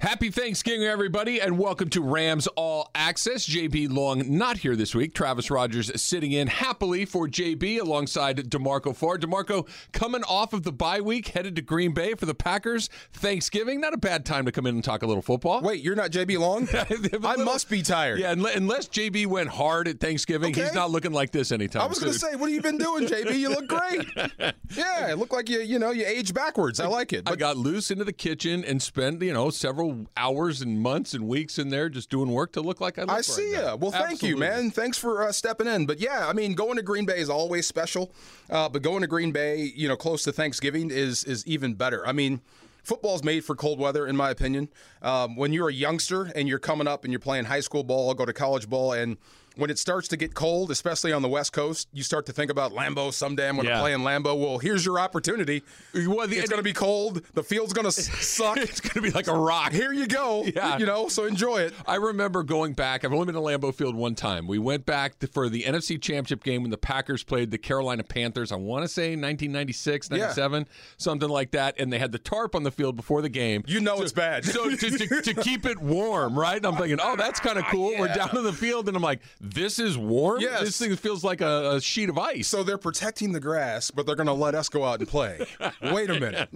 Happy Thanksgiving, everybody, and welcome to Rams All Access. JB Long not here this week. Travis Rogers sitting in happily for JB alongside DeMarco Farr. DeMarco coming off of the bye week, headed to Green Bay for the Packers. Thanksgiving, not a bad time to come in and talk a little football. Wait, you're not JB Long? I must be tired. Yeah, unle- unless JB went hard at Thanksgiving, he's not looking like this anytime I was going to say, what have you been doing, JB? You look great. yeah, it looked like you, you know, you aged backwards. I like it. I got loose into the kitchen and spent, you know, several hours and months and weeks in there just doing work to look like I look I right see now. ya. Well, thank you, man. Thanks for uh, stepping in. But yeah, I mean, going to Green Bay is always special. Uh, but going to Green Bay, you know, close to Thanksgiving is is even better. I mean. Football's made for cold weather, in my opinion. Um, when you're a youngster and you're coming up and you're playing high school ball, go to college ball, and when it starts to get cold, especially on the West Coast, you start to think about Lambeau someday. I'm going to Yeah. play in Lambeau. Well, here's your opportunity. Well, the- it's going to be cold. The field's going to suck. It's going to be like a rock. Here you go. Yeah. You know, so enjoy it. I remember going back. I've only been to Lambeau Field one time. We went back to, for the NFC Championship game when the Packers played the Carolina Panthers. I want to say 1996, Yeah. 97, something like that. And they had the tarp on the field before the game. You know it's bad. So to, to, to keep it warm, right? And I'm thinking, oh, that's kind of cool. We're down in the field, and I'm like, this is warm. Yes. This thing feels like a, a sheet of ice. So they're protecting the grass, but they're going to let us go out and play. Wait a minute.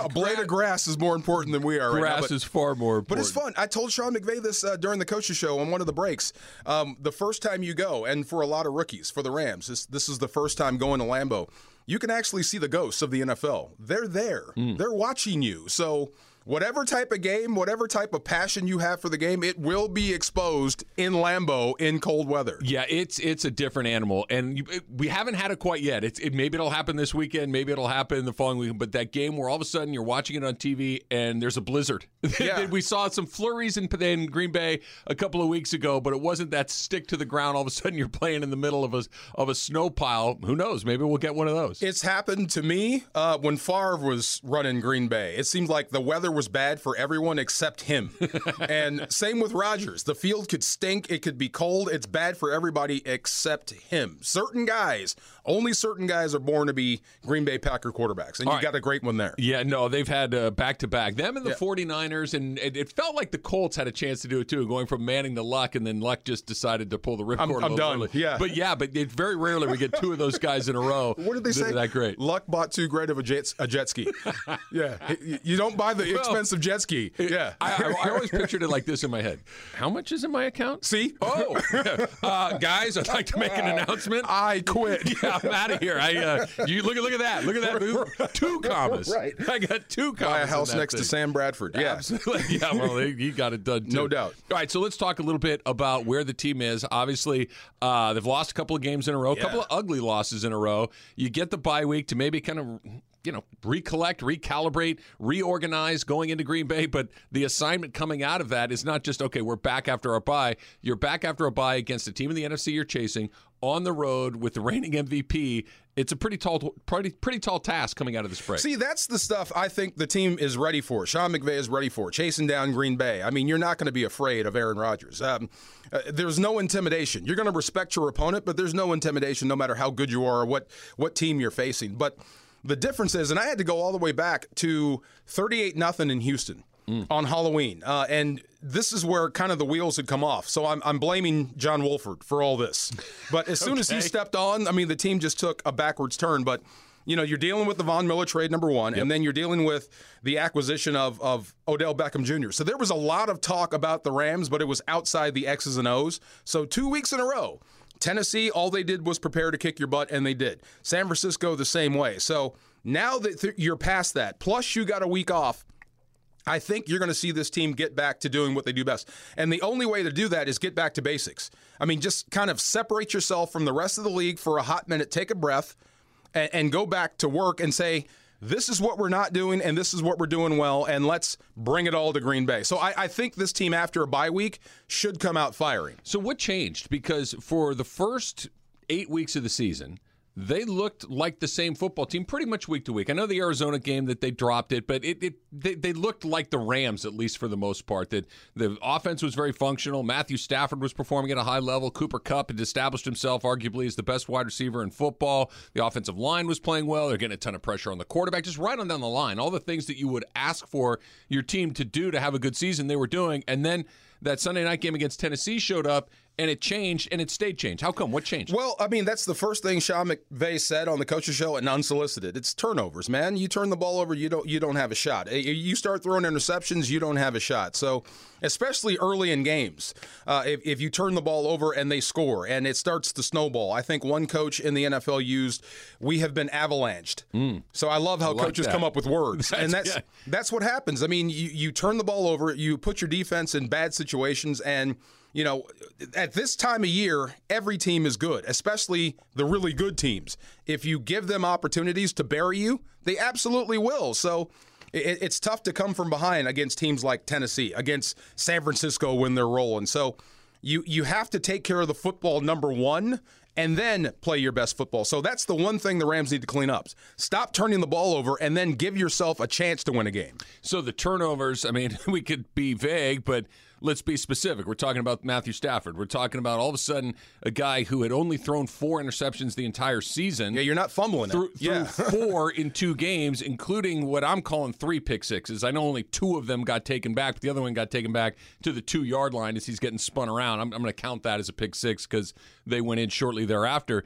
a blade of grass is more important than we are right now. Grass but- is far more important. But it's fun. I told Sean McVay this uh, during the coaches show on one of the breaks. Um, the first time you go, and for a lot of rookies for the Rams, this this is the first time going to Lambeau. You can actually see the ghosts of the NFL. They're there. Hmm. They're watching you. So whatever type of game, whatever type of passion you have for the game, it will be exposed in Lambeau in cold weather. Yeah, it's it's a different animal, and you, it- we haven't had it quite yet. It's it, maybe it'll happen this weekend, maybe it'll happen the following weekend. But that game where all of a sudden you're watching it on TV and there's a blizzard. Yeah. we saw some flurries in, in Green Bay a couple of weeks ago, but it wasn't that stick to the ground. All of a sudden you're playing in the middle of a of a snow pile. Who knows? Maybe we'll get one of those. It's happened to me uh, when Favre was running Green Bay. It seemed like the weather was bad for everyone except him. and same with Rodgers. The field could stink, it could be cold. It's bad for everybody except him. Certain guys, only certain guys are born to be Green Bay Packer quarterbacks. And you right. got a great one there. Yeah, no, they've had back to back. Them and the 49ers, and it, it felt like the Colts had a chance to do it too, going from Manning to Luck, and then Luck just decided to pull the ripcord. I'm- a I'm little done. early. Yeah. But yeah, but it, very rarely we get two of those guys in a row. What did they that say? That great. Luck bought too great of a jet, a jet ski. yeah. You don't buy the expensive jet ski. Yeah. I, I, I always pictured it like this in my head. How much is in my account? See? Oh, uh, guys, I'd like to make an announcement. I quit. Yeah, I'm out of here. I uh, you look at look at that. Look at that. move. Two commas. Right. I got two commas. Buy a house next to. Sam Bradford. Yeah. Absolutely. Yeah, well, he he got it done too. No doubt. All right, so let's talk a little bit about where the team is. Obviously, uh, they've lost a couple of games in a row, a Yeah. couple of ugly losses in a row. You get the bye week to maybe kind of you know, recollect, recalibrate, reorganize going into Green Bay. But the assignment coming out of that is not just, okay, we're back after our bye. You're back after a bye against a team in the NFC you're chasing on the road with the reigning MVP. It's a pretty tall, pretty, pretty tall task coming out of this break. See, that's the stuff I think the team is ready for. Sean McVay is ready for chasing down Green Bay. I mean, you're not going to be afraid of Aaron Rodgers. Um, uh, there's no intimidation. You're going to respect your opponent, but there's no intimidation, no matter how good you are or what what team you're facing. But the difference is, and I had to go all the way back to 38 nothing in Houston. On Halloween, uh, and this is where kind of the wheels had come off. So I'm, I'm blaming John Wolford for all this. But as soon as he stepped on, I mean, the team just took a backwards turn. But you know, you're dealing with the Von Miller trade, number one, and then you're dealing with the acquisition of, of Odell Beckham Jr. So there was a lot of talk about the Rams, but it was outside the X's and O's. So two weeks in a row, Tennessee, all they did was prepare to kick your butt, and they did. San Francisco, the same way. So now that th- you're past that, plus you got a week off, I think you're going to see this team get back to doing what they do best. And the only way to do that is get back to basics. I mean, just kind of separate yourself from the rest of the league for a hot minute, take a breath, and, and go back to work and say, this is what we're not doing, and this is what we're doing well, and let's bring it all to Green Bay. So I, I think this team, after a bye week, should come out firing. So what changed? Because for the first eight weeks of the season, they looked like the same football team pretty much week to week. I know the Arizona game that they dropped it, but it, it they, they looked like the Rams at least for the most part. That the offense was very functional. Matthew Stafford was performing at a high level. Cooper Kupp had established himself arguably as the best wide receiver in football. The offensive line was playing well. They're getting a ton of pressure on the quarterback, just right on down the line. All the things that you would ask for your team to do to have a good season, they were doing, and then that Sunday night game against Tennessee showed up and it changed and it stayed changed. How come? What changed? Well, I mean, that's the first thing Sean McVay said on the coaches show and unsolicited. It's turnovers, man. You turn the ball over, you don't you don't have a shot. You start throwing interceptions, you don't have a shot. So, especially early in games, uh, if, if you turn the ball over and they score and it starts to snowball, I think one coach in the NFL used, "We have been avalanched." Mm. So I love how I like coaches that. come up with words, That's and that's good. that's what happens. I mean, you you turn the ball over, you put your defense in bad situations, and you know, at this time of year, every team is good, especially the really good teams. If you give them opportunities to bury you, they absolutely will. So it, it's tough to come from behind against teams like Tennessee, against San Francisco when they're rolling. So you you have to take care of the football number one and then play your best football. So that's the one thing the Rams need to clean up. Stop turning the ball over and then give yourself a chance to win a game. So the turnovers, I mean, we could be vague, but let's be specific. We're talking about Matthew Stafford. We're talking about all of a sudden a guy who had only thrown four interceptions the entire season. Yeah, you're not fumbling it. Yeah. four in two games, including what I'm calling three pick sixes. I know only two of them got taken back, but the other one got taken back to the two yard line as he's getting spun around. I'm, I'm going to count that as a pick six because they went in shortly thereafter.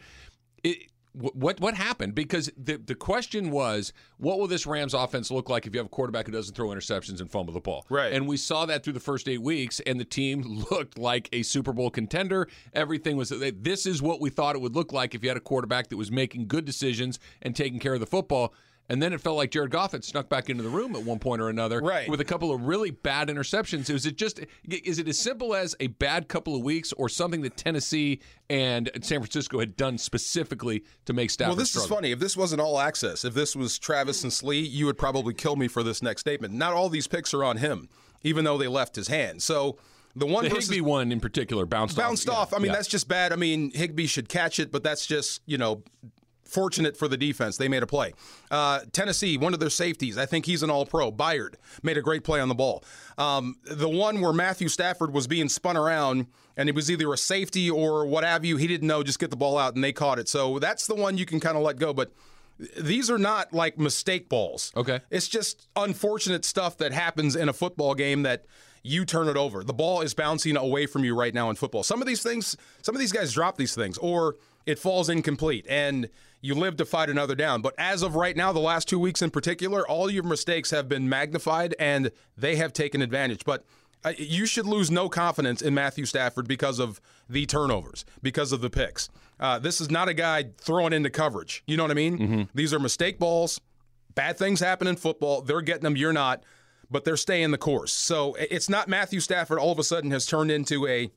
It, what what happened? Because the the question was, what will this Rams offense look like if you have a quarterback who doesn't throw interceptions and fumble the ball? Right. And we saw that through the first eight weeks, and the team looked like a Super Bowl contender. Everything was this is what we thought it would look like if you had a quarterback that was making good decisions and taking care of the football. And then it felt like Jared Goff had snuck back into the room at one point or another, Right. with a couple of really bad interceptions. Is it just is it as simple as a bad couple of weeks, or something that Tennessee and San Francisco had done specifically to make Stafford Well, this struggle? is funny. If this wasn't all access, if this was Travis and Slee, you would probably kill me for this next statement. Not all these picks are on him, even though they left his hand. So the one The versus Higbee one in particular bounced bounced off. off. I mean, yeah. that's just bad. I mean, Higbee should catch it, but that's just you know. Fortunate for the defense, they made a play. Uh, Tennessee, one of their safeties, I think he's an All-Pro. Byard made a great play on the ball. Um, the one where Matthew Stafford was being spun around, and it was either a safety or what have you. He didn't know, just get the ball out, and they caught it. So that's the one you can kind of let go. But these are not like mistake balls. Okay. It's just unfortunate stuff that happens in a football game that you turn it over. The ball is bouncing away from you right now in football. Some of these things, some of these guys drop these things, or it falls incomplete, and you live to fight another down. But as of right now, the last two weeks in particular, all your mistakes have been magnified, and they have taken advantage. But uh, you should lose no confidence in Matthew Stafford because of the turnovers, because of the picks. Uh, this is not a guy throwing into coverage. You know what I mean? These are mistake balls. Bad things happen in football. They're getting them. You're not. But they're staying the course. So it's not Matthew Stafford all of a sudden has turned into a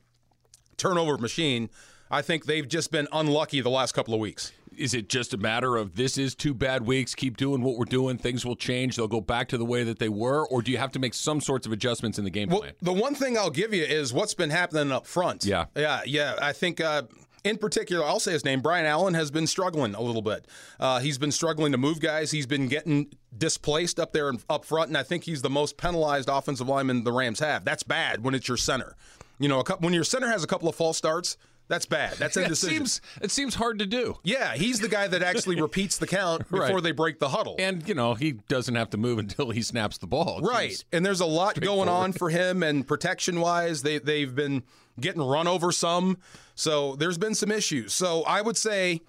turnover machine. I think they've just been unlucky the last couple of weeks. Is it just a matter of this is two bad weeks, keep doing what we're doing, things will change, they'll go back to the way that they were, or do you have to make some sorts of adjustments in the game Well, plan? the one thing I'll give you is what's been happening up front. Yeah. yeah, yeah. I think. Uh, in particular, I'll say his name. Brian Allen has been struggling a little bit. Uh, he's been struggling to move guys. He's been getting displaced up there and up front, and I think he's the most penalized offensive lineman the Rams have. That's bad when it's your center. You know, a couple, when your center has a couple of false starts, that's bad. That's it indecision. seems it seems hard to do. yeah, he's the guy that actually repeats the count before Right. they break the huddle. And you know, he doesn't have to move until he snaps the ball. It Right. And there's a lot going on for him and protection wise. They they've been getting run over some. So there's been some issues. So I would say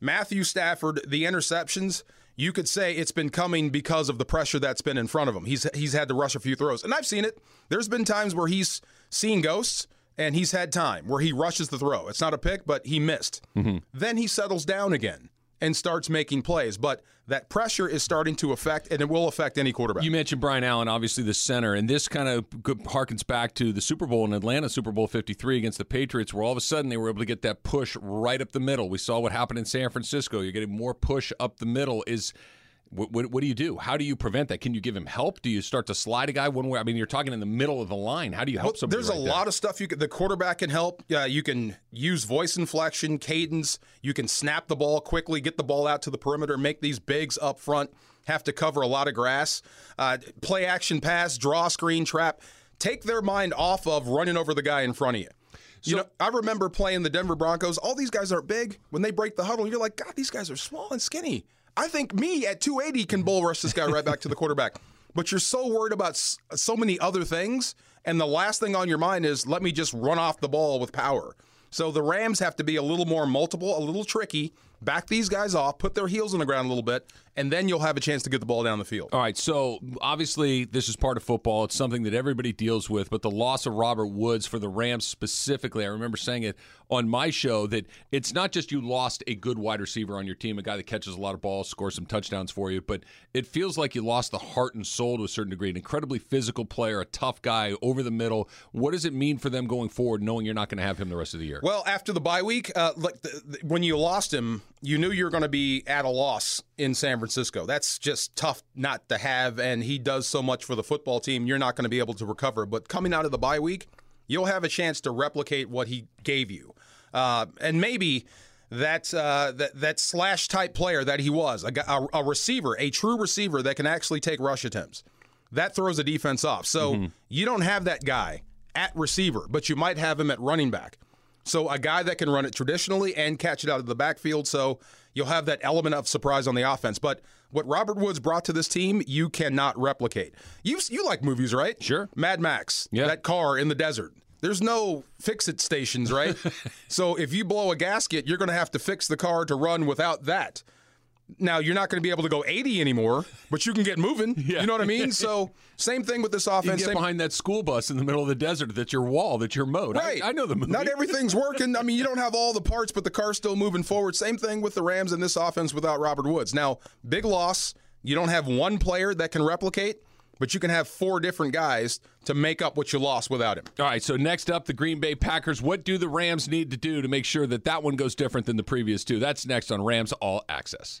Matthew Stafford, the interceptions, you could say it's been coming because of the pressure that's been in front of him. He's he's had to rush a few throws. And I've seen it. There's been times where he's seen ghosts and he's had time where he rushes the throw. It's not a pick, but he missed. Mm-hmm. Then he settles down again and starts making plays. But that pressure is starting to affect, and it will affect any quarterback. You mentioned Brian Allen, obviously the center, and this kind of harkens back to the Super Bowl in Atlanta, Super Bowl 53 against the Patriots, where all of a sudden they were able to get that push right up the middle. We saw what happened in San Francisco. You're getting more push up the middle. Is What, what, what do you do? How do you prevent that? Can you give him help? Do you start to slide a guy one way? I mean, you're talking in the middle of the line. How do you help Well, somebody? there's a there? lot of stuff you can. The quarterback can help. Uh, you can use voice inflection, cadence. You can snap the ball quickly, get the ball out to the perimeter, make these bigs up front have to cover a lot of grass. Uh, play action pass, draw screen trap. Take their mind off of running over the guy in front of you. You know, I remember playing the Denver Broncos. All these guys aren't big. When they break the huddle, you're like, God, these guys are small and skinny. I think me at 280 can bull rush this guy right back to the quarterback. But you're so worried about so many other things, and the last thing on your mind is let me just run off the ball with power. So the Rams have to be a little more multiple, a little tricky. Back these guys off, put their heels on the ground a little bit, and then you'll have a chance to get the ball down the field. All right, so obviously this is part of football. It's something that everybody deals with, but the loss of Robert Woods for the Rams specifically, I remember saying it on my show that it's not just you lost a good wide receiver on your team, a guy that catches a lot of balls, scores some touchdowns for you, but it feels like you lost the heart and soul to a certain degree. An incredibly physical player, a tough guy over the middle. What does it mean for them going forward, knowing you're not going to have him the rest of the year? Well, after the bye week, uh, like the, the, when you lost him, you knew you were going to be at a loss in San Francisco. That's just tough not to have, and he does so much for the football team. You're not going to be able to recover. But coming out of the bye week, you'll have a chance to replicate what he gave you, uh, and maybe. That, uh, that that slash type player that he was, a, a, a receiver, a true receiver that can actually take rush attempts, that throws a defense off. So you don't have that guy at receiver, but you might have him at running back. So a guy that can run it traditionally and catch it out of the backfield. So you'll have that element of surprise on the offense. But what Robert Woods brought to this team, you cannot replicate. You you like movies, right? Sure. Mad Max. Yeah. That car in the desert. There's no fix it stations, right? so if you blow a gasket, you're going to have to fix the car to run without that. Now you're not going to be able to go 80 anymore, but you can get moving. Yeah. You know what I mean? So same thing with this you offense. get same- behind that school bus in the middle of the desert that's your wall, that's your. I- Right. I, know the movie. Not everything's working. I mean, you don't have all the parts, but the car's still moving forward. Same thing with the Rams and this offense without Robert Woods. Now, big loss. You don't have one player that can replicate, but you can have four different guys to make up what you lost without him. All right, so next up, the Green Bay Packers. What do the Rams need to do to make sure that that one goes different than the previous two? That's next on Rams All Access.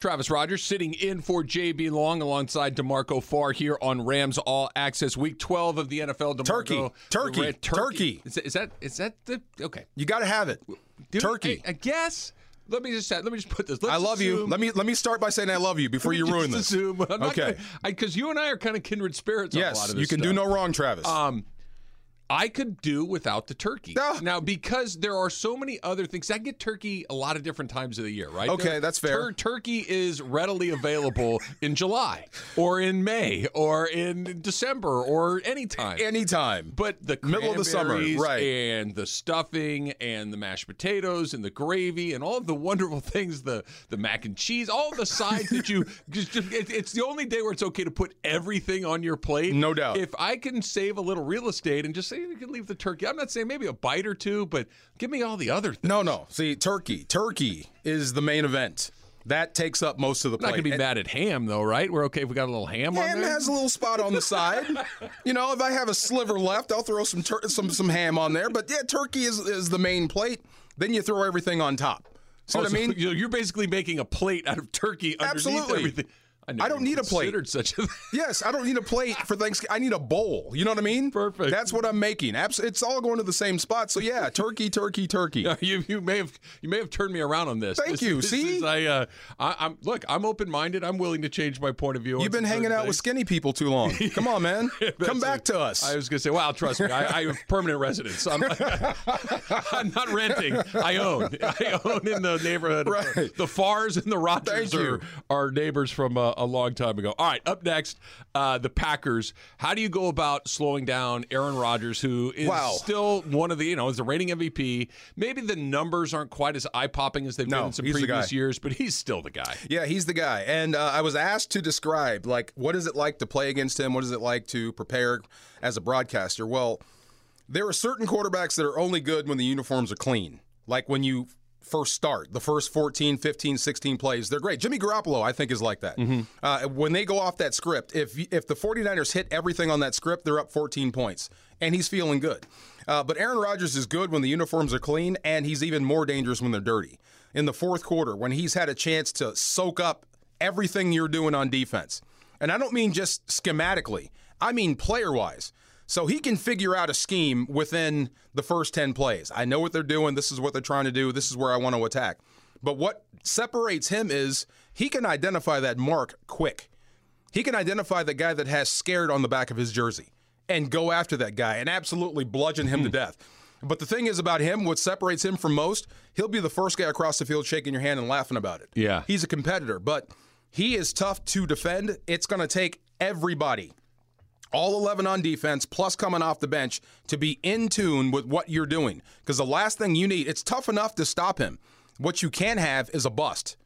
Travis Rogers sitting in for JB Long alongside DeMarco Farr here on Rams All Access Week 12 of the NFL. DeMarco, Turkey. Turkey. Ra- Turkey. Is that, is that is that the okay? You got to have it. Dude, Turkey. I, I guess. Let me just let me just put this. Let's I love you. Let me let me start by saying I love you before you ruin this. assume- I'm Okay. because you and I are kind of kindred spirits. on a lot Yes, you can do no wrong, Travis. Um, I could do without the turkey. Ah. Now, because there are so many other things, I can get turkey a lot of different times of the year, right? Okay, There- that's fair. turkey is readily available in July or in May or in December or anytime. Anytime. But the Middle of the summer, right. And the stuffing and the mashed potatoes and the gravy and all of the wonderful things, the the mac and cheese, all the sides that you just, just it, it's the only day where it's okay to put everything on your plate. No doubt. If I can save a little real estate and just say you can leave the turkey, I'm not saying maybe a bite or two, but give me all the other things. no, no. See, turkey. Turkey is the main event. That takes up most of the not plate. gonna be And- mad at ham though, right? We're okay if we got a little ham on Ham has a little spot on the side. you know, if I have a sliver left, I'll throw some tur- some some ham on there. But yeah, turkey is is the main plate. Then you throw everything on top. See Oh, what I mean? you're you're basically making a plate out of turkey underneath Absolutely. everything. Never I don't need a plate. Such a Yes, I don't need a plate for Thanksgiving. I need a bowl. You know what I mean? Perfect. That's what I'm making. It's all going to the same spot. So yeah, turkey, turkey, turkey. you you may have you may have turned me around on this. Thank This- you. this See? is- I, uh, I I'm look. I'm open minded. I'm willing to change my point of view. You've been hanging out with skinny people too long. Come on, man. Come back it. to us. I was going to say, well, trust me, I, I have permanent residence. I'm, I'm not renting. I own. I own in the neighborhood. Right. The Farrs and the Rogers are, are neighbors from uh, a, a long time ago. All right, up next, uh, the Packers. How do you go about slowing down Aaron Rodgers, who is Wow. still one of the, you know, is the reigning MVP? Maybe the numbers aren't quite as eye popping as they've No, been in some previous years, but he's still the guy. Yeah, he's the guy. And uh, I was asked to describe, like, what is it like to play against him? What is it like to prepare as a broadcaster? Well, there are certain quarterbacks that are only good when the uniforms are clean. Like when you first start, the first 14, 15, 16 plays, they're great. Jimmy Garoppolo, I think, is like that. Uh, when they go off that script, if, if the 49ers hit everything on that script, they're up 14 points. And he's feeling good. Uh, but Aaron Rodgers is good when the uniforms are clean, and he's even more dangerous when they're dirty. In the fourth quarter, when he's had a chance to soak up everything you're doing on defense. And I don't mean just schematically, I mean player wise. So he can figure out a scheme within the first 10 plays. I know what they're doing. This is what they're trying to do. This is where I want to attack. But what separates him is he can identify that mark quick. He can identify the guy that has scared on the back of his jersey and go after that guy and absolutely bludgeon him to hmm. death. But the thing is about him, what separates him from most, he'll be the first guy across the field shaking your hand and laughing about it. Yeah. He's a competitor, but he is tough to defend. It's going to take everybody, all 11 on defense, plus coming off the bench, to be in tune with what you're doing. Because the last thing you need, it's tough enough to stop him. What you can have is a bust.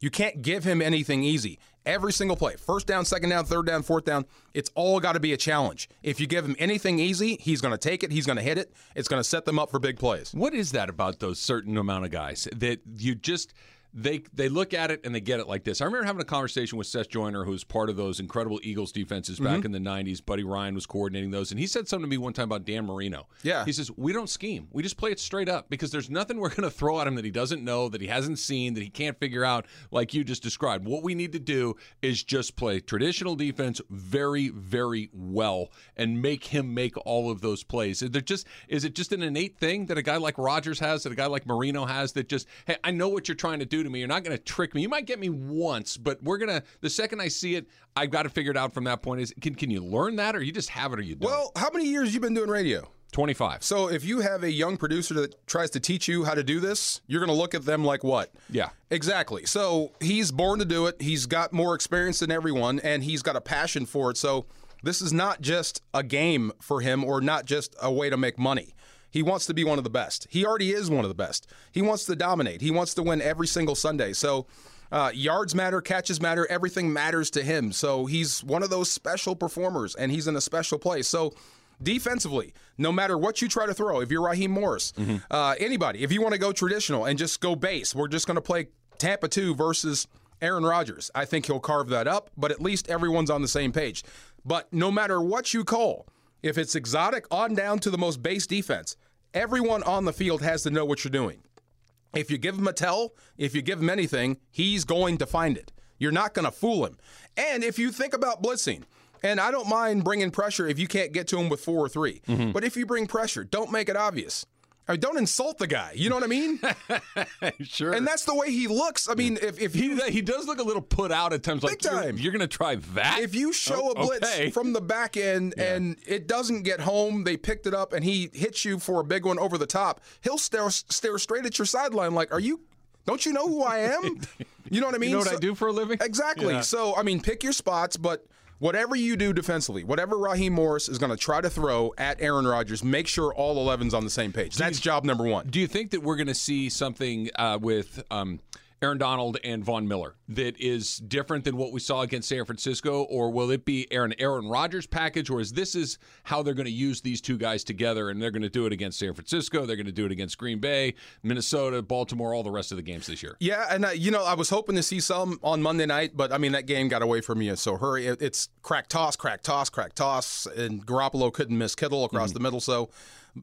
You can't give him anything easy. Every single play, first down, second down, third down, fourth down, it's all got to be a challenge. If you give him anything easy, he's going to take it, he's going to hit it, it's going to set them up for big plays. What is that about those certain amount of guys that you just they they look at it and they get it like this? I remember having a conversation with Seth Joyner, who was part of those incredible Eagles defenses Mm-hmm. back in the '90s. Buddy Ryan was coordinating those, and he said something to me one time about Dan Marino. Yeah. he says we don't scheme, we just play it straight up because there's nothing we're going to throw at him that he doesn't know, that he hasn't seen, that he can't figure out, like you just described. What we need to do is just play traditional defense very, very well and make him make all of those plays. Is there just is it just an innate thing that a guy like Rodgers has, that a guy like Marino has, that just hey, I know what you're trying to do to me. You're not going to trick me. You might get me once, but we're gonna. The second I see it, I've got to figure it out from that point. Is can can you learn that, or you just have it, or you don't? Well, how many years you been doing radio? 25. So if you have a young producer that tries to teach you how to do this, you're going to look at them like what? Yeah. Exactly. So he's born to do it. He's got more experience than everyone, and he's got a passion for it. So this is not just a game for him or not just a way to make money. He wants to be one of the best. He already is one of the best. He wants to dominate. He wants to win every single Sunday. So uh, yards matter, catches matter, everything matters to him. So he's one of those special performers, and he's in a special place. So defensively, no matter what you try to throw, if you're Raheem Morris, uh, anybody, if you want to go traditional and just go base, we're just going to play Tampa 2 versus Aaron Rodgers. I think he'll carve that up, but at least everyone's on the same page. But no matter what you call, if it's exotic on down to the most base defense, everyone on the field has to know what you're doing. If you give him a tell, if you give him anything, he's going to find it. You're not going to fool him. And if you think about blitzing, and I don't mind bringing pressure if you can't get to him with four or 3 mm-hmm. but if you bring pressure, don't make it obvious. I mean, don't insult the guy. You know what I mean? sure. and that's the way he looks. I mean, if, if he he does look a little put out at times. Like Big time. You're, you're going to try that. if you show Oh, a blitz okay. from the back end and it doesn't get home, they picked it up and he hits you for a big one over the top, he'll stare stare straight at your sideline like, "Are you? Don't you know who I am? You know what I mean? you know what So- I do for a living? Exactly. Yeah. So, I mean, pick your spots, but whatever you do defensively, whatever Raheem Morris is going to try to throw at Aaron Rodgers, make sure all 11's on the same page. That's job number one. Do you think that we're going to see something uh, with um, Aaron Donald and Von Miller that is different than what we saw against San Francisco, or will it be Aaron Aaron Rodgers package, or is this is how they're going to use these two guys together, and they're going to do it against San Francisco, they're going to do it against Green Bay, Minnesota, Baltimore, all the rest of the games this year? Yeah, and uh, you know, I was hoping to see some on Monday night, but I mean, that game got away from you. So hurry! It, it's crack toss, crack toss, crack toss, and Garoppolo couldn't miss Kittle across the middle. So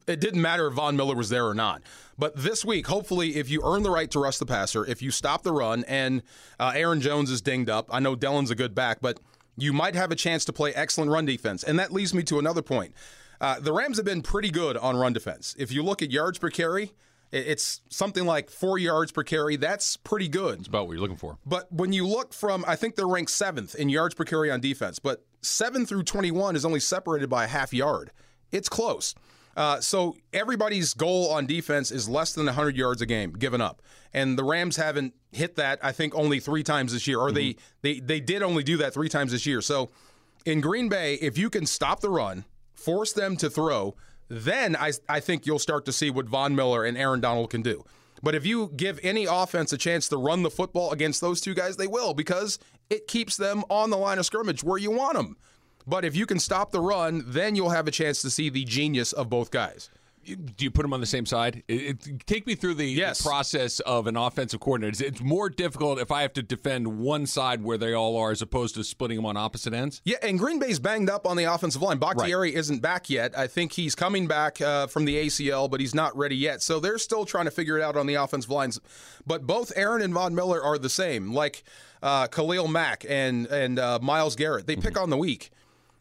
it didn't matter if Von Miller was there or not. But this week, hopefully, if you earn the right to rush the passer, if you stop the run, and uh, Aaron Jones is dinged up, I know Dillon's a good back, but you might have a chance to play excellent run defense. And that leads me to another point. Uh, the Rams have been pretty good on run defense. If you look at yards per carry, it's something like four yards per carry. That's pretty good. It's about what you're looking for. But when you look from, I think they're ranked seventh in yards per carry on defense, but seven through 21 is only separated by a half yard. It's close. Uh, so everybody's goal on defense is less than 100 yards a game given up, and the Rams haven't hit that. I think only three times this year, or they they they did only do that three times this year. So in Green Bay, if you can stop the run, force them to throw, then I I think you'll start to see what Von Miller and Aaron Donald can do. But if you give any offense a chance to run the football against those two guys, they will because it keeps them on the line of scrimmage where you want them. But if you can stop the run, then you'll have a chance to see the genius of both guys. Do you put them on the same side? It, it, take me through the, Yes. the process of an offensive coordinator. It's, it's more difficult if I have to defend one side where they all are as opposed to splitting them on opposite ends. Yeah, and Green Bay's banged up on the offensive line. Bakhtiari isn't back yet. I think he's coming back uh, from the ACL, but he's not ready yet. So they're still trying to figure it out on the offensive lines. But both Aaron and Von Miller are the same, like uh, Khalil Mack and and uh, Myles Garrett. They pick on the weak.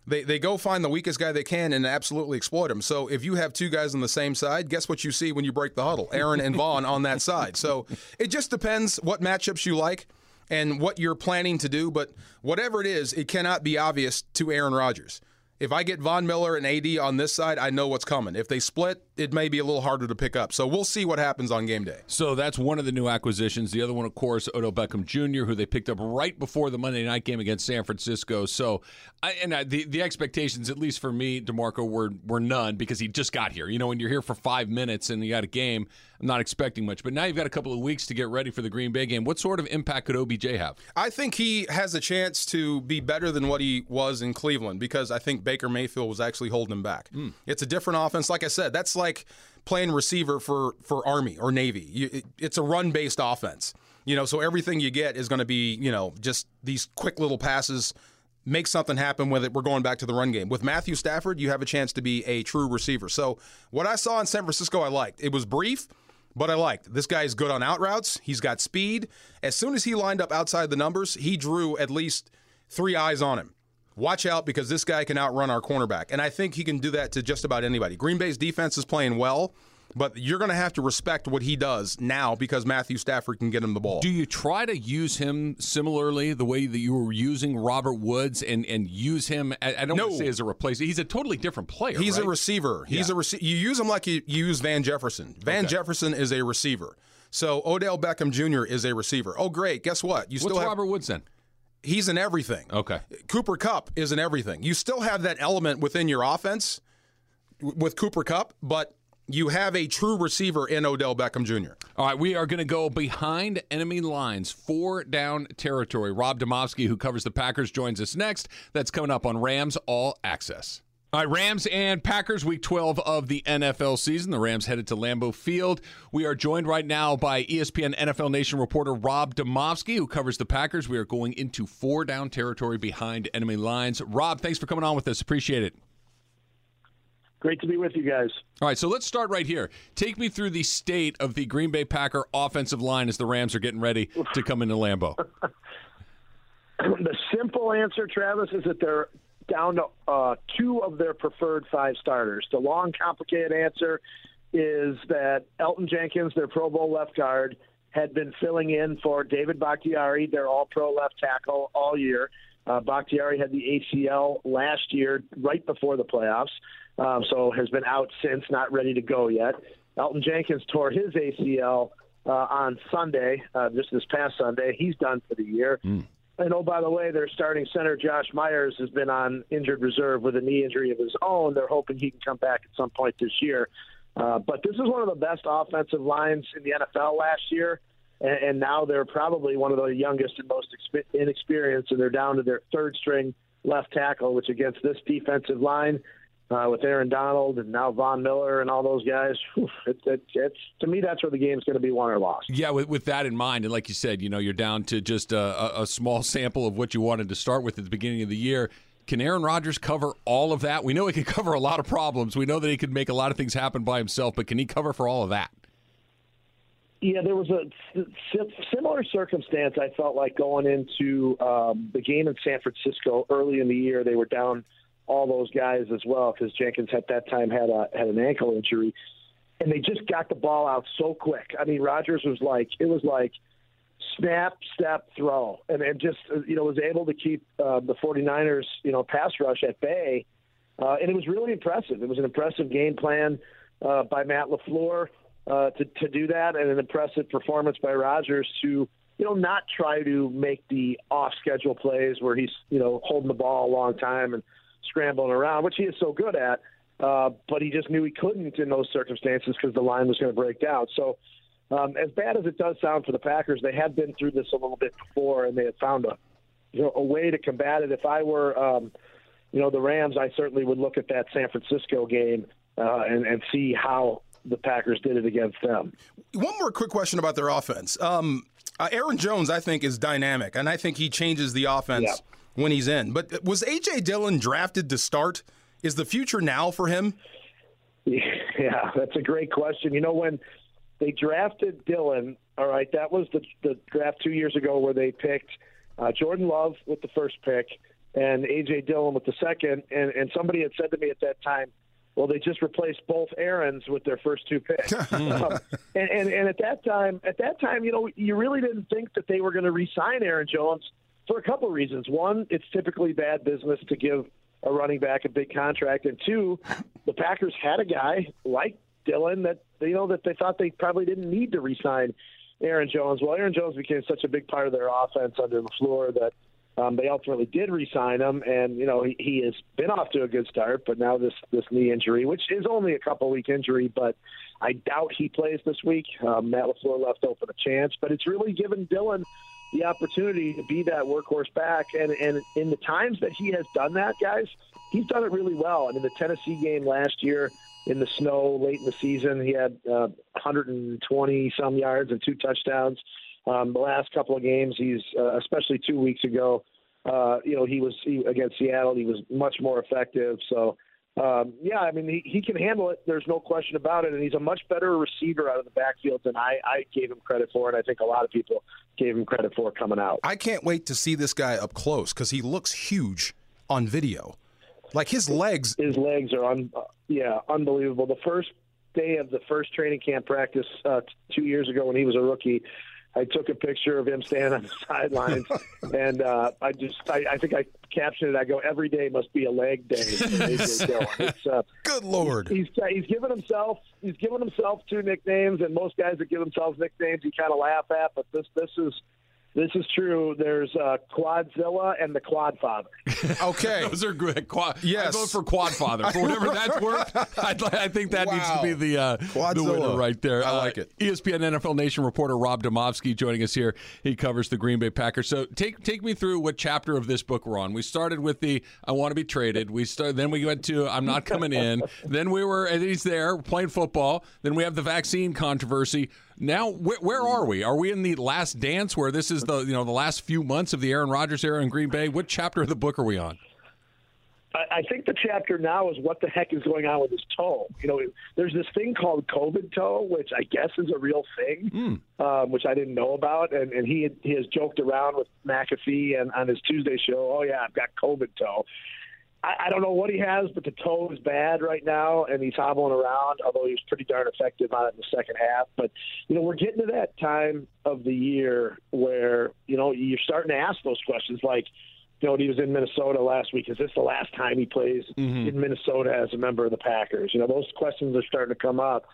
They, they go find the weakest guy they can and absolutely exploit him. So if you have two guys on the same side, guess what you see when you break the huddle? Aaron and Von on that side. So it just depends what matchups you like and what you're planning to do. But whatever it is, it cannot be obvious to Aaron Rodgers. If I get Von Miller and AD on this side, I know what's coming. If they split, it may be a little harder to pick up. So we'll see what happens on game day. So that's one of the new acquisitions. The other one, of course, Odell Beckham Jr., who they picked up right before the Monday night game against San Francisco. So, I, and I, the the expectations, at least for me, Demarco, were were none because he just got here. You know, when you're here for five minutes and you got a game, I'm not expecting much. But now you've got a couple of weeks to get ready for the Green Bay game. What sort of impact could OBJ have? I think he has a chance to be better than what he was in Cleveland because I think Baker Mayfield was actually holding him back. Hmm. It's a different offense. Like I said, that's like playing receiver for, for Army or Navy. You, it, it's a run based offense. You know, so everything you get is going to be, you know, just these quick little passes. Make something happen with it. We're going back to the run game. With Matthew Stafford, you have a chance to be a true receiver. So, what I saw in San Francisco, I liked. It was brief, but I liked. This guy is good on out routes. He's got speed. As soon as he lined up outside the numbers, he drew at least three eyes on him. Watch out because this guy can outrun our cornerback. And I think he can do that to just about anybody. Green Bay's defense is playing well, but you're going to have to respect what he does now because Matthew Stafford can get him the ball. Do you try to use him similarly the way that you were using Robert Woods and, and use him? I I don't want No. to say as a replacement. He's a totally different player. He's a receiver. He's Yeah. a rece- You use him like you you use Van Jefferson. Van Okay. Jefferson is a receiver. So Odell Beckham Jr. is a receiver. Oh, great! Guess what? You What's still have Robert Woods then? He's in everything. Okay. Cooper Kupp is in everything. You still have that element within your offense with Cooper Kupp, but you have a true receiver in Odell Beckham Jr. All right, we are going to go behind enemy lines, four down territory. Rob Demovsky, who covers the Packers, joins us next. That's coming up on Rams All Access. All right, Rams and Packers, week 12 of the NFL season. The Rams headed to Lambeau Field. We are joined right now by ESPN NFL Nation reporter Rob Demovsky, who covers the Packers. We are going into four down territory behind enemy lines. Rob, thanks for coming on with us. Appreciate it. Great to be with you guys. All right, so let's start right here. Take me through the state of the Green Bay Packer offensive line as the Rams are getting ready to come into Lambeau. the simple answer, Travis, is that they're down to uh, two of their preferred five starters. The long, complicated answer is that Elgton Jenkins, their Pro Bowl left guard, had been filling in for David Bakhtiari, their All Pro left tackle, all year. Uh, Bakhtiari had the ACL last year, right before the playoffs, um, so has been out since, not ready to go yet. Elgton Jenkins tore his ACL uh, on Sunday, uh, just this past Sunday. He's done for the year. And oh, by the way, their starting center, Josh Myers, has been on injured reserve with a knee injury of his own. They're hoping he can come back at some point this year. Uh, but this is one of the best offensive lines in the NFL last year. And, and now they're probably one of the youngest and most expe- inexperienced, and they're down to their third string left tackle, which against this defensive line, uh, with Aaron Donald and now Von Miller and all those guys, it, it, it's to me that's where the game's going to be won or lost. Yeah, with, with that in mind, and like you said, you know, you're down to just a, a, small sample of what you wanted to start with at the beginning of the year. Can Aaron Rodgers cover all of that? We know he can cover a lot of problems. We know that he could make a lot of things happen by himself, but can he cover for all of that? Yeah, there was a similar circumstance. I felt like going into um, the game in San Francisco early in the year, they were down all those guys as well because Jenkins at that time had a had an ankle injury, and they just got the ball out so quick. I mean, Rodgers was like it was like snap, step, throw, and and just uh, you know was able to keep uh, the 49ers you know pass rush at bay. uh, and it was really impressive. It was an impressive game plan uh, by Matt LaFleur uh, to to do that, and an impressive performance by Rodgers to you know not try to make the off schedule plays where he's you know holding the ball a long time and scrambling around, which he is so good at. Uh, but he just knew he couldn't in those circumstances because the line was going to break down. So, um, as bad as it does sound for the Packers, they had been through this a little bit before, and they had found a you know a way to combat it. If I were um, you know the Rams, I certainly would look at that San Francisco game uh, and and see how the Packers did it against them. One more quick question about their offense. Um, uh, Aaron Jones, I think, is dynamic, and I think he changes the offense Yeah. When he's in. But was AJ Dillon drafted to start? Is the future now for him? Yeah, that's a great question. You know, when they drafted Dillon, all right, that was the, the draft two years ago where they picked uh, Jordan Love with the first pick and A.J. Dillon with the second. And, and somebody had said to me at that time, well, they just replaced both Aaron's with their first two picks. um, and, and, and at that time, at that time, you know, you really didn't think that they were going to re-sign Aaron Jones for a couple of reasons. One, it's typically bad business to give a running back a big contract, and two, the Packers had a guy like Dillon that you know that they thought they probably didn't need to re-sign Aaron Jones. Well, Aaron Jones became such a big part of their offense under LaFleur that um, they ultimately did re-sign him, and you know he, he has been off to a good start. But now this this knee injury, which is only a couple week injury, but I doubt he plays this week. Um, Matt LaFleur left open a chance, but it's really given Dillon the opportunity to be that workhorse back. And, and in the times that he has done that, guys, he's done it really well. And in the Tennessee game last year, in the snow late in the season, he had uh, 120 some yards and two touchdowns. Um, the last couple of games, he's uh, especially two weeks ago. Uh, you know, he was he, against Seattle. He was much more effective. So, um, yeah, I mean, he, he can handle it. There's no question about it. And he's a much better receiver out of the backfield than I, I gave him credit for. And I think a lot of people gave him credit for coming out. I can't wait to see this guy up close because he looks huge on video. Like his legs. His legs are un, uh, yeah, unbelievable. The first day of the first training camp practice uh, t- two years ago when he was a rookie, I took a picture of him standing on the sidelines, and uh, I just I, I think I captioned it. I go, "Every day must be a leg day." for AJ Dillon." It's, uh, Good lord. he's he's given himself he's given himself two nicknames, and most guys that give themselves nicknames, you kind of laugh at. But this this is this is true. There's uh, Quadzilla and the Quadfather. Okay. Those are good. Quad, Yes. I vote for Quad Father for whatever that's worth. I'd, I think that needs to be the uh, the winner right there. I Uh, like it. ESPN NFL Nation reporter Rob Demovsky joining us here. He covers the Green Bay Packers. So take take me through what chapter of this book we're on. We started with the I want to be traded. We started then we went to I'm not coming in. then we were and he's there playing football. Then we have the vaccine controversy. Now where, where are we? Are we in the last dance where this is the you know the last few months of the Aaron Rodgers era in Green Bay? What chapter of the book are we on? I, I think the chapter now is what the heck is going on with his toe. You know, there's this thing called COVID toe, which I guess is a real thing, um, which I didn't know about. And, and he he has joked around with McAfee and on his Tuesday show. Oh yeah, I've got COVID toe. I, I don't know what he has, but the toe is bad right now, and he's hobbling around. Although he was pretty darn effective on it in the second half. But you know, we're getting to that time of the year where you know you're starting to ask those questions, like you know, he was in Minnesota last week. Is this the last time he plays mm-hmm. in Minnesota as a member of the Packers? You know, those questions are starting to come up.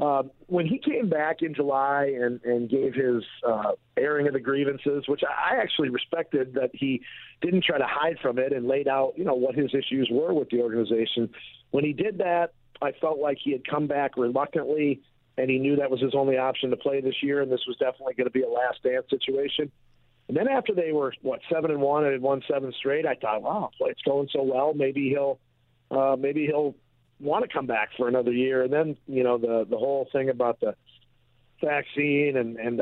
Um, when he came back in July and, and gave his uh, airing of the grievances, which I I actually respected that he didn't try to hide from it and laid out, you know, what his issues were with the organization. When he did that, I felt like he had come back reluctantly, and he knew that was his only option to play this year, and this was definitely going to be a last dance situation. And then after they were what seven and one and had won seven straight, I thought, wow, it's going so well. Maybe he'll, uh, maybe he'll want to come back for another year. And then you know the the whole thing about the vaccine and and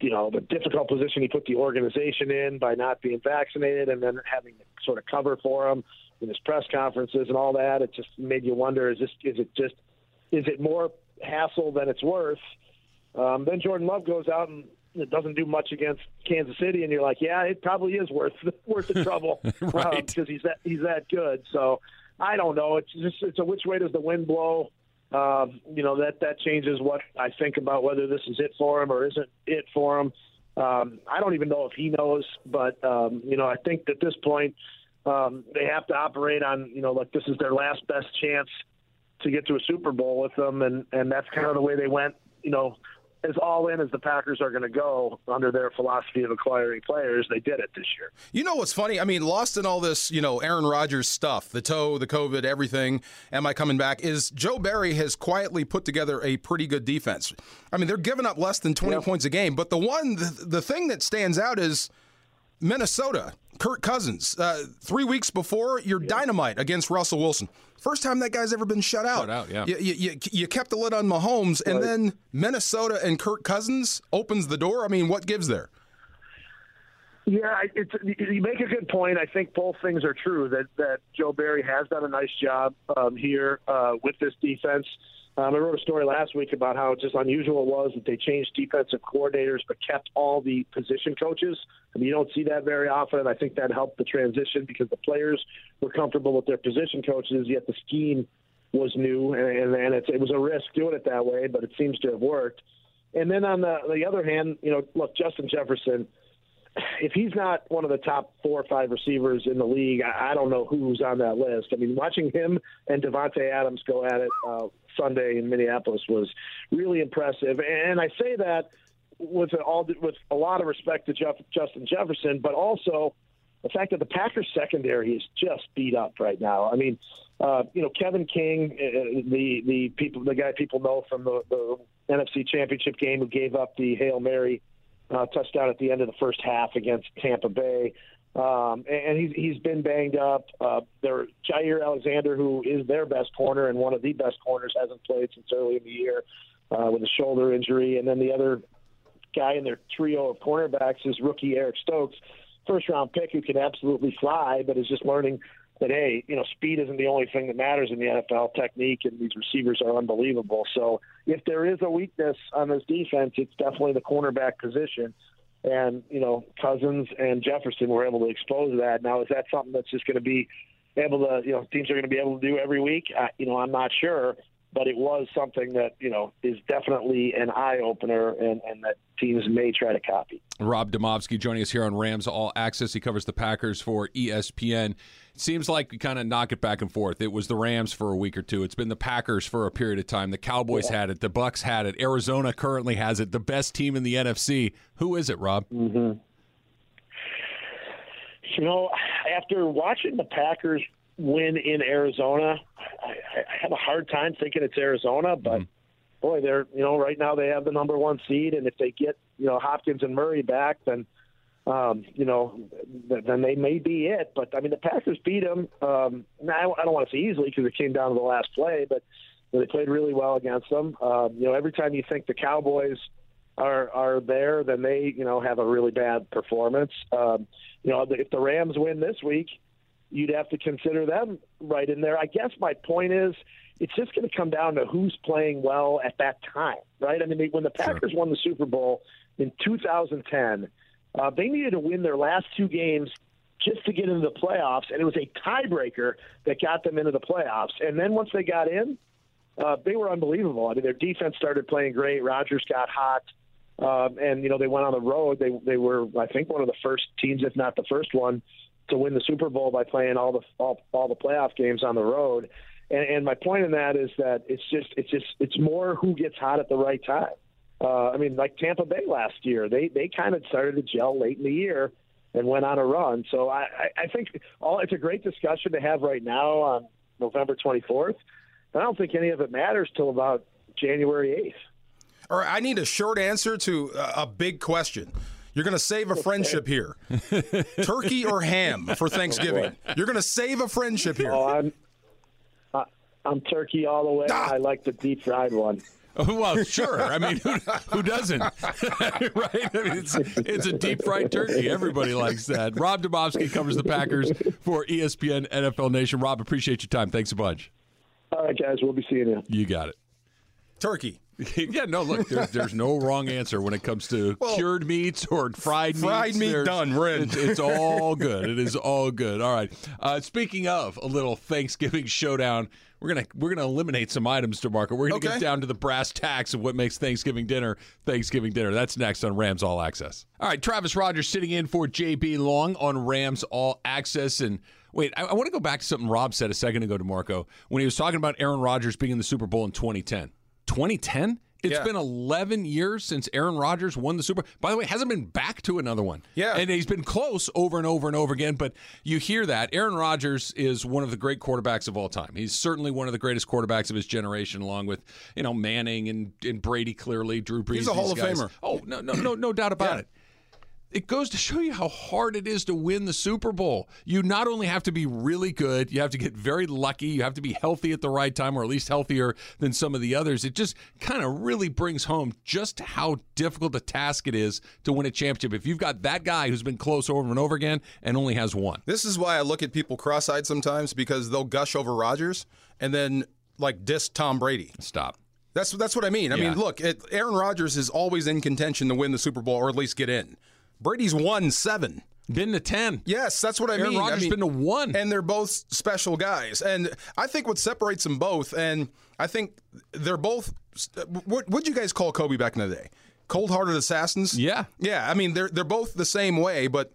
you know the difficult position he put the organization in by not being vaccinated and then having to sort of cover for him in his press conferences and all that. It just made you wonder: is this is it just is it more hassle than it's worth? Um, then Jordan Love goes out and it doesn't do much against Kansas City, and you're like, yeah, it probably is worth worth the trouble Right. because he's that he's that good. So I don't know. It's just it's a which way does the wind blow? Um, you know that that changes what I think about whether this is it for him or isn't it for him. Um, I don't even know if he knows, but um, you know I think at this point um, they have to operate on you know like this is their last best chance to get to a Super Bowl with them, and and that's kind of the way they went. You know, as all in as the Packers are going to go under their philosophy of acquiring players, they did it this year. You know what's funny? I mean, lost in all this, you know, Aaron Rodgers stuff, the toe, the COVID, everything. Am I coming back? Is Joe Barry has quietly put together a pretty good defense. I mean, they're giving up less than 20 points a game, but the one, the, the thing that stands out is Minnesota. Kirk Cousins, uh, three weeks before, you're dynamite against Russell Wilson. First time that guy's ever been shut out. Shut out, yeah. You, you, you, kept the lid on Mahomes, and then Minnesota and Kirk Cousins opens the door. I mean, what gives there? Yeah, it's, you make a good point. I think both things are true. That that Joe Barry has done a nice job um, here uh, with this defense. Um, I wrote a story last week about how just unusual it was that they changed defensive coordinators but kept all the position coaches. I mean, you don't see that very often. And I think that helped the transition because the players were comfortable with their position coaches, yet the scheme was new, and, and it was a risk doing it that way, but it seems to have worked. And then on the, the other hand, you know, look, Justin Jefferson – if he's not one of the top four or five receivers in the league, I, I don't know who's on that list. I mean, watching him and Davante Adams go at it uh, Sunday in Minneapolis was really impressive. And I say that with all with a lot of respect to Jeff, Justin Jefferson, but also the fact that the Packers secondary is just beat up right now. I mean, uh, you know, Kevin King, uh, the the people, the guy people know from the, the NFC Championship game who gave up the hail mary uh, touchdown at the end of the first half against Tampa Bay. Um, and he's he's been banged up. Uh, there, Jaire Alexander, who is their best corner and one of the best corners, hasn't played since early in the year uh, with a shoulder injury. And then the other guy in their trio of cornerbacks is rookie Eric Stokes, first round pick who can absolutely fly, but is just learning that hey, you know, speed isn't the only thing that matters in the NFL. Technique and these receivers are unbelievable. So if there is a weakness on this defense, it's definitely the cornerback position. And you know, Cousins and Jefferson were able to expose that. Now, is that something that's just going to be able to, you know, teams are going to be able to do every week? I, you know, I'm not sure but it was something that you know is definitely an eye opener and, and that teams may try to copy. Rob Demovsky joining us here on Rams All Access. He covers the Packers for ESPN. It seems like we kind of knock it back and forth. It was the Rams for a week or two. It's been the Packers for a period of time. The Cowboys yeah. had it. The Bucs had it. Arizona currently has it. The best team in the NFC. Who is it, Rob? Mm-hmm. You know, after watching the Packers win in Arizona. I, I have a hard time thinking it's Arizona, but mm. boy, they're you know right now they have the number one seed, and if they get you know Hopkins and Murray back, then um, you know then they may be it. But I mean, the Packers beat them. Um, now I don't want to say easily because it came down to the last play, but they played really well against them. Um, you know, every time you think the Cowboys are are there, then they you know have a really bad performance. Um, you know, if the Rams win this week you'd have to consider them right in there. I guess my point is it's just going to come down to who's playing well at that time, right? I mean, when the Packers sure. won the Super Bowl in 2010, uh, they needed to win their last two games just to get into the playoffs, and it was a tiebreaker that got them into the playoffs. And then once they got in, uh, they were unbelievable. I mean, their defense started playing great. Rodgers got hot. Um, and you know they went on the road. They they were I think one of the first teams, if not the first one, to win the Super Bowl by playing all the all, all the playoff games on the road. And, and my point in that is that it's just it's just it's more who gets hot at the right time. Uh, I mean, like Tampa Bay last year, they they kind of started to gel late in the year and went on a run. So I, I think all it's a great discussion to have right now on November 24th. I don't think any of it matters till about January 8th. All right, I need a short answer to a big question. You're going to save a friendship here. Turkey or ham for Thanksgiving? You're going to save a friendship here. Oh, I'm, I, I'm turkey all the way. Ah. I like the deep fried one. well, sure. I mean, who, who doesn't? right? I mean, it's, it's a deep fried turkey. Everybody likes that. Rob Demovsky covers the Packers for ESPN NFL Nation. Rob, appreciate your time. Thanks a bunch. All right, guys. We'll be seeing you. You got it. Turkey. yeah, no, look, there's, there's no wrong answer when it comes to Well, cured meats or fried meats. fried meat There's- done, we're. It's, it's all good. It is all good. All right. Uh, speaking of a little Thanksgiving showdown, we're gonna we're gonna eliminate some items to market. We're gonna get down to the brass tacks of what makes Thanksgiving dinner Thanksgiving dinner. That's next on Rams All Access. All right, Travis Rogers sitting in for JB Long on Rams All Access and. Wait, I, I want to go back to something Rob said a second ago DeMarco when he was talking about Aaron Rodgers being in the Super Bowl in 2010. 2010? It's Yeah. been 11 years since Aaron Rodgers won the Super. By the way, hasn't been back to another one. Yeah. and he's been close over and over and over again. But you hear that Aaron Rodgers is one of the great quarterbacks of all time. He's certainly one of the greatest quarterbacks of his generation, along with you know Manning and, and Brady. Clearly, Drew Brees. He's a Hall of guys. Famer. Oh no, no, no, no doubt about Yeah. it it goes to show you how hard it is to win the Super Bowl. You not only have to be really good, you have to get very lucky, you have to be healthy at the right time, or at least healthier than some of the others. It just kind of really brings home just how difficult a task it is to win a championship. If you've got that guy who's been close over and over again and only has one. This is why I look at people cross-eyed sometimes because they'll gush over Rodgers and then like diss Tom Brady. Stop. That's that's what I mean. I Yeah. mean, look, it, Aaron Rodgers is always in contention to win the Super Bowl or at least get in. Brady's won seven. Been to 10. Yes, that's what I Aaron mean. Rodgers I mean, been to one. and they're both special guys. And I think what separates them both, and I think they're both. What would you guys call Kobe back in the day? Cold-hearted assassins. Yeah. yeah. I mean, they're they're both the same way, but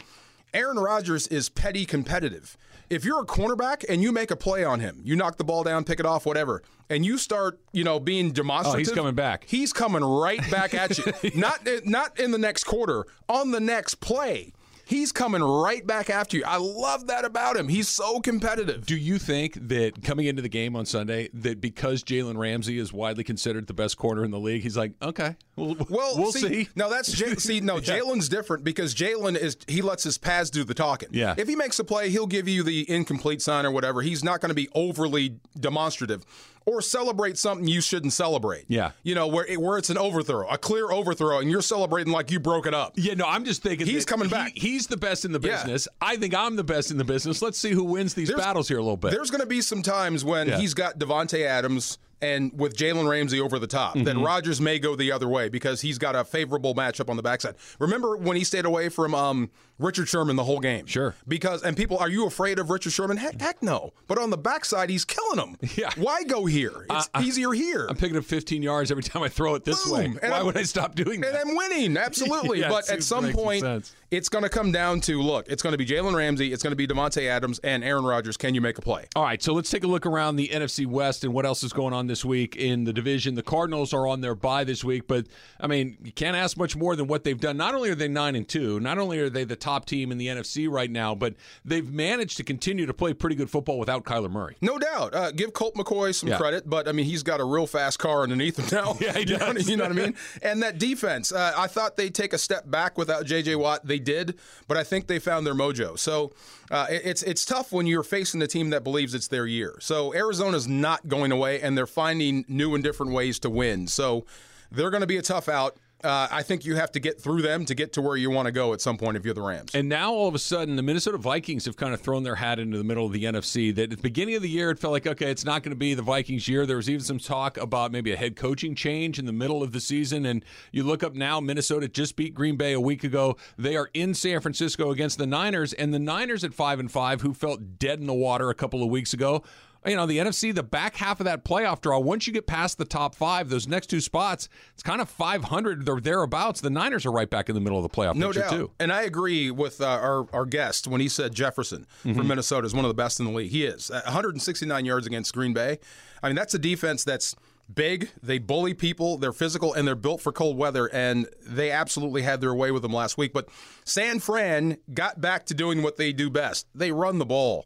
Aaron Rodgers is petty competitive. If you're a cornerback and you make a play on him, you knock the ball down, pick it off, whatever, and you start, you know, being demonstrative. Oh, he's coming back. He's coming right back at you. Not eh, not in the next quarter, on the next play. He's coming right back after you. I love that about him. He's so competitive. Do you think that coming into the game on Sunday, that because Jalen Ramsey is widely considered the best corner in the league, he's like, okay, we'll, Well, we'll see, see. No, that's J- see. No, Jalen's different because Jalen is he lets his pads do the talking. Yeah. If he makes a play, he'll give you the incomplete sign or whatever. He's not going to be overly demonstrative or celebrate something you shouldn't celebrate. Yeah. You know where where it's an overthrow, a clear overthrow, and you're celebrating like you broke it up. Yeah, no, I'm just thinking He's coming he- back. he's the best in the Yeah. business. I think I'm the best in the business. Let's see who wins these There's- battles here a little bit. There's going to be some times when Yeah. he's got Davante Adams and with Jalen Ramsey over the top, Mm-hmm. Rodgers may go the other way because he's got a favorable matchup on the backside. Remember when he stayed away from um, Richard Sherman the whole game? Sure. Because and people, are you afraid of Richard Sherman? Heck, heck no. But on the backside, he's killing them. Yeah. Why go here? It's easier here. I'm picking up 15 yards every time I throw it this way. And Why I'm- would I stop doing that? and? I'm winning, absolutely. Yeah, but at some some point, sense. It's going to come down to look. It's going to be Jalen Ramsey. It's going to be Davante Adams and Aaron Rodgers. Can you make a play? All right, so let's take a look around the NFC West and what else is going on this week in the division. The Cardinals are on their bye this week, but I mean, you can't ask much more than what they've done. Not only are they nine and two, not only are they the top team in the NFC right now, but they've managed to continue to play pretty good football without Kyler Murray. No doubt. Uh, give Colt McCoy some Yeah. credit, but I mean, he's got a real fast car underneath him now. Yeah, he You know, does. you know what I mean? And that defense, uh, I thought they'd take a step back without J.J. Watt. They did, but I think they found their mojo. So uh, it- it's it's tough when you're facing a team that believes it's their year. So Arizona's not going away, and they're finding new and different ways to win. So they're going to be a tough out. Uh, I think you have to get through them to get to where you want to go at some point if you're the Rams. And now all of a sudden, the Minnesota Vikings have kind of thrown their hat into the middle of the NFC. That at the beginning of the year, it felt like, okay, it's not going to be the Vikings' year. There was even some talk about maybe a head coaching change in the middle of the season. And you look up now, Minnesota just beat Green Bay a week ago. They are in San Francisco against the Niners, and the Niners at five and five, who felt dead in the water a couple of weeks ago. You know, the NFC, the back half of that playoff draw, once you get past the top five, those next two spots, it's kind of 500 or thereabouts. The Niners are right back in the middle of the playoff No picture, doubt. too. And I agree with uh, our, our guest when he said Jefferson from Minnesota is one of the best in the league. He is. Uh, 169 yards against Green Bay. I mean, that's a defense that's big. They bully people. They're physical and they're built for cold weather. And they absolutely had their way with them last week. But San Fran got back to doing what they do best they run the ball.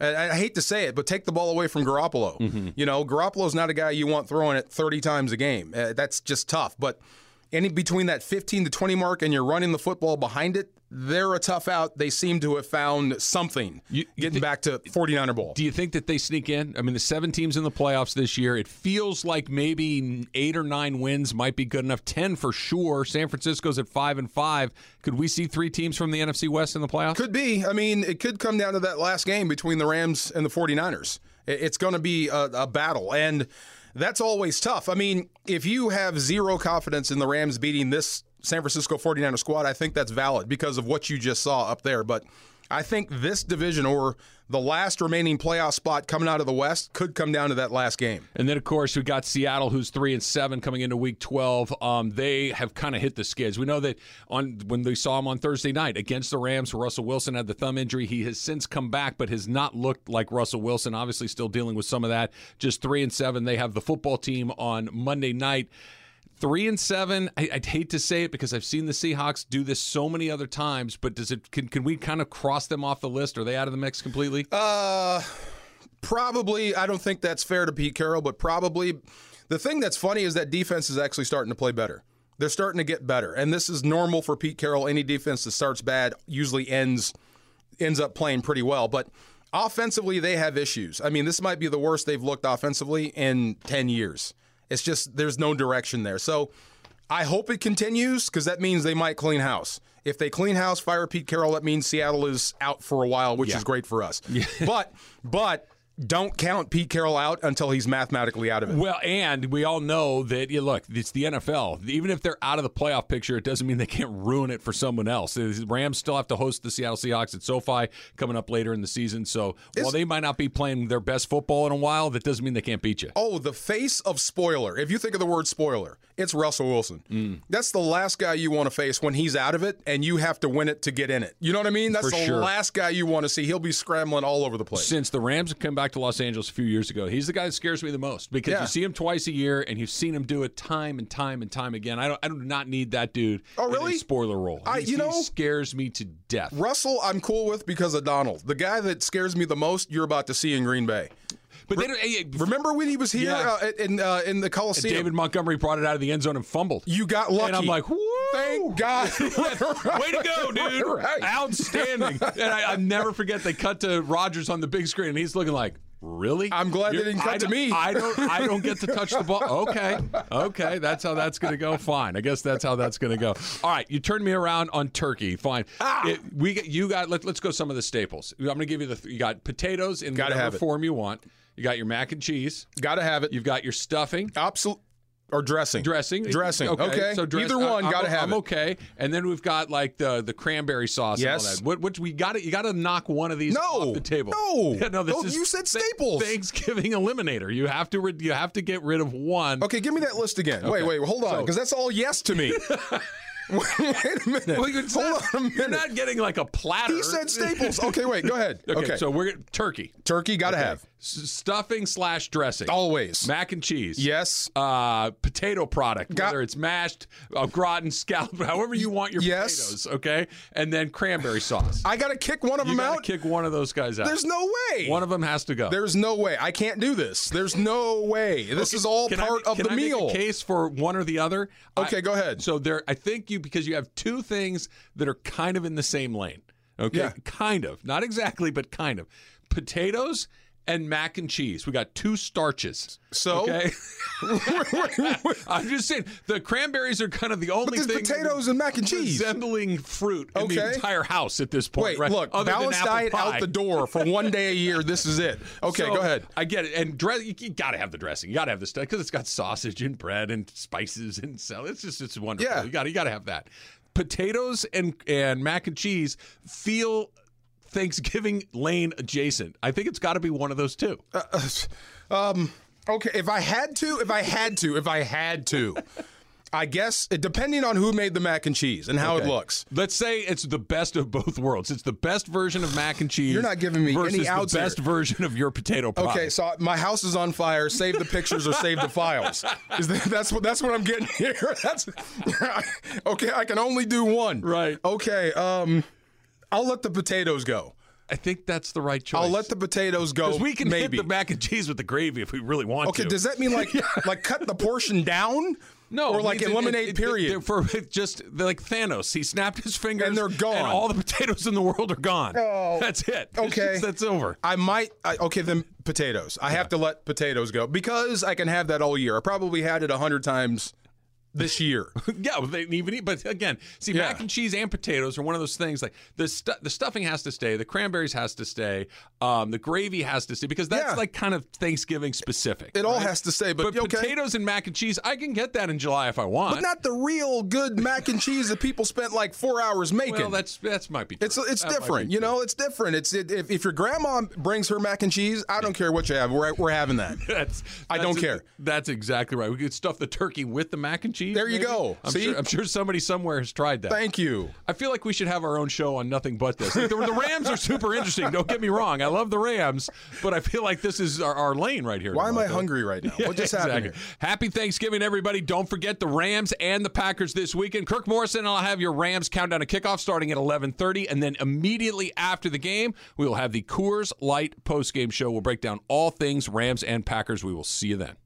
I I hate to say it, but take the ball away from Garoppolo. You know, Garoppolo's not a guy you want throwing it 30 times a game. Uh, that's just tough. But any between that 15 to 20 mark and you're running the football behind it, they're a tough out. They seem to have found something You- getting back to 49er Bowl. Do you think that they sneak in? I mean, the seven teams in the playoffs this year, it feels like maybe eight or nine wins might be good enough. Ten for sure. San Francisco's at five and five. Could we see three teams from the NFC West in the playoffs? Could be. I mean, it could come down to that last game between the Rams and the 49ers. It's going to be a, a battle. And that's always tough. I mean, if you have zero confidence in the Rams beating this San Francisco 49er squad, I think that's valid because of what you just saw up there. But I think this division or the last remaining playoff spot coming out of the West could come down to that last game. And then, of course, we got Seattle, who's three and seven coming into Week 12. Um, they have kind of hit the skids. We know that on when they saw him on Thursday night against the Rams, Russell Wilson had the thumb injury. He has since come back, but has not looked like Russell Wilson. Obviously, still dealing with some of that. Just three and seven. They have the football team on Monday night. Three and seven. I, would hate to say it because I've seen the Seahawks do this so many other times, but does it? Can, can we kind of cross them off the list? Are they out of the mix completely? Uh, probably. I don't think that's fair to Pete Carroll, but probably. The thing that's funny is that defense is actually starting to play better. They're starting to get better, and this is normal for Pete Carroll. Any defense that starts bad usually ends ends up playing pretty well, but. Offensively, they have issues. I mean, this might be the worst they've looked offensively in 10 years. It's just there's no direction there. So I hope it continues because that means they might clean house. If they clean house, fire Pete Carroll, that means Seattle is out for a while, which Yeah. is great for us. But but don't count Pete Carroll out until he's mathematically out of it. Well, and we all know that, you look, it's the NFL. Even if they're out of the playoff picture, it doesn't mean they can't ruin it for someone else. The Rams still have to host the Seattle Seahawks at SoFi coming up later in the season. So while they might not be playing their best football in a while, that doesn't mean they can't beat you. Oh, the face of spoiler. If you think of the word spoiler, it's Russell Wilson. Mm. That's the last guy you want to face when he's out of it and you have to win it to get in it. You know what I mean? That's For the sure. last guy you want to see. He'll be scrambling all over the place. Since the Rams have come back to Los Angeles a few years ago, he's the guy that scares me the most because Yeah. you see him twice a year and you've seen him do it time and time and time again. I don't, I do not need that dude. Oh, in a really? spoiler role. I- you know- scares me to death. Russell, I'm cool with because of Donald. The guy that scares me the most, you're about to see in Green Bay. But they don't, Remember when he was here Yeah. uh, in uh, in the Coliseum? David Montgomery brought it out of the end zone and fumbled. you got lucky. And I'm like, thank God. Way to go, dude! Right. Outstanding. and I, I never forget they cut to Rodgers on the big screen, and he's looking like, "Really?" I'm glad they You're- didn't cut to me. I don't. I don't get to touch the ball. Okay, okay, that's how that's going to go. Fine. I guess that's how that's going to go. All right, you turned me around on turkey. Fine. Ah! It- we you got. Let, let's go some of the staples. I'm going to give you the. You got potatoes in Gotta whatever form you want. You got your mac and cheese. Got to have it. You've got your stuffing. Absolute or dressing. Dressing, Dressing. Okay. So dress, either one, I- got to I'm, have I'm it. okay. And then we've got like the the cranberry sauce. Yes. And all that. What, what we got to you got to knock one of these No. off the table. No. Yeah, no. This No, is you said staples. Thanksgiving eliminator. You have to. Re- you have to get rid of one. Okay, give me that list again. Wait, wait, hold on, So- because that's all yes to me. wait a minute. Well, Hold not, on a minute. You're not getting like a platter. He said staples. Okay, wait, go ahead. Okay, Okay, so we're turkey. turkey, got to have. S- stuffing slash dressing. Always. Mac and cheese. Yes. Uh, potato product, Got- whether it's mashed, uh, gratin, scallop, however you want your Yes. potatoes. Okay, and then cranberry sauce. I got to kick one of You them out. kick one of those guys out. There's no way. one of them has to go. There's no way. I can't do this. There's no way. This is all Can part ma- of can the I make meal. a case for one or the other. Okay, I- go ahead. So there, I think you because you have two things that are kind of in the same lane. Okay, Yeah. kind of, not exactly, but kind of. Potatoes and mac and cheese. We got two starches. So? okay, I'm just saying the cranberries are kind of the only there's thing potatoes and mac and cheese. resembling fruit in the entire house at this point. Wait, right? look, Other balanced diet out the door for one day a year. This is it. Okay, So, go ahead. I get it. And dress, you, you got to have the dressing. You got to have the stuff because it's got sausage and bread and spices and so it's just it's wonderful. Yeah. You got you got to have that. Potatoes and and mac and cheese feel Thanksgiving lane adjacent. I think it's got to be one of those two. Um, okay, if I had to, if I had to, if I had to, I guess depending on who made the mac and cheese and how it looks. Let's say it's the best of both worlds. It's the best version of mac and cheese. You're not giving me any outs the best version of your potato pie. Okay, so my house is on fire. Save the pictures or save the files. Is that, that's what that's what I'm getting here. That's okay. I can only do one. Right. Okay. Um, I'll let the potatoes go. I think that's the right choice. I'll let the potatoes go. because we can maybe. hit the mac and cheese with the gravy if we really want okay. to. Okay, does that mean like like cut the portion down? No, or like it- eliminate it- it- period. they're for just like Thanos. He snapped his fingers And they're gone. and all the potatoes in the world are gone. Oh. that's it. Okay. just- that's over. I might. I, okay, then potatoes. I have to let potatoes go because I can have that all year. I probably had it a hundred times this year. yeah, they even eat. But again, see, Yeah. mac and cheese and potatoes are one of those things. Like the stu- the stuffing has to stay, the cranberries has to stay, um, the gravy has to stay because that's Yeah. like kind of Thanksgiving specific. It all has to stay, but, But okay. potatoes and mac and cheese, I can get that in July if I want. But not the real good mac and cheese that people spent like four hours making. well, that's that's might be. True. It's it's That different, you know. It's different. It's it, if, if your grandma brings her mac and cheese, I don't care what you have. We're, we're having that. That's, I don't that's- care. That's exactly right. We could stuff the turkey with the mac and cheese. There you maybe? go. I'm See? sure, I'm sure somebody somewhere has tried that. Thank you. I feel like we should have our own show on nothing but this. Like, the, the Rams are super interesting. Don't get me wrong. I love the Rams, but I feel like this is our, our lane right here. Why am I hungry right now? Yeah, what just happened? here? Happy Thanksgiving, everybody. Don't forget the Rams and the Packers this weekend. Kirk Morrison and I'll have your Rams countdown to kickoff starting at 11:30 and then immediately after the game, we will have the Coors Light post-game show. We'll break down all things Rams and Packers. We will see you then.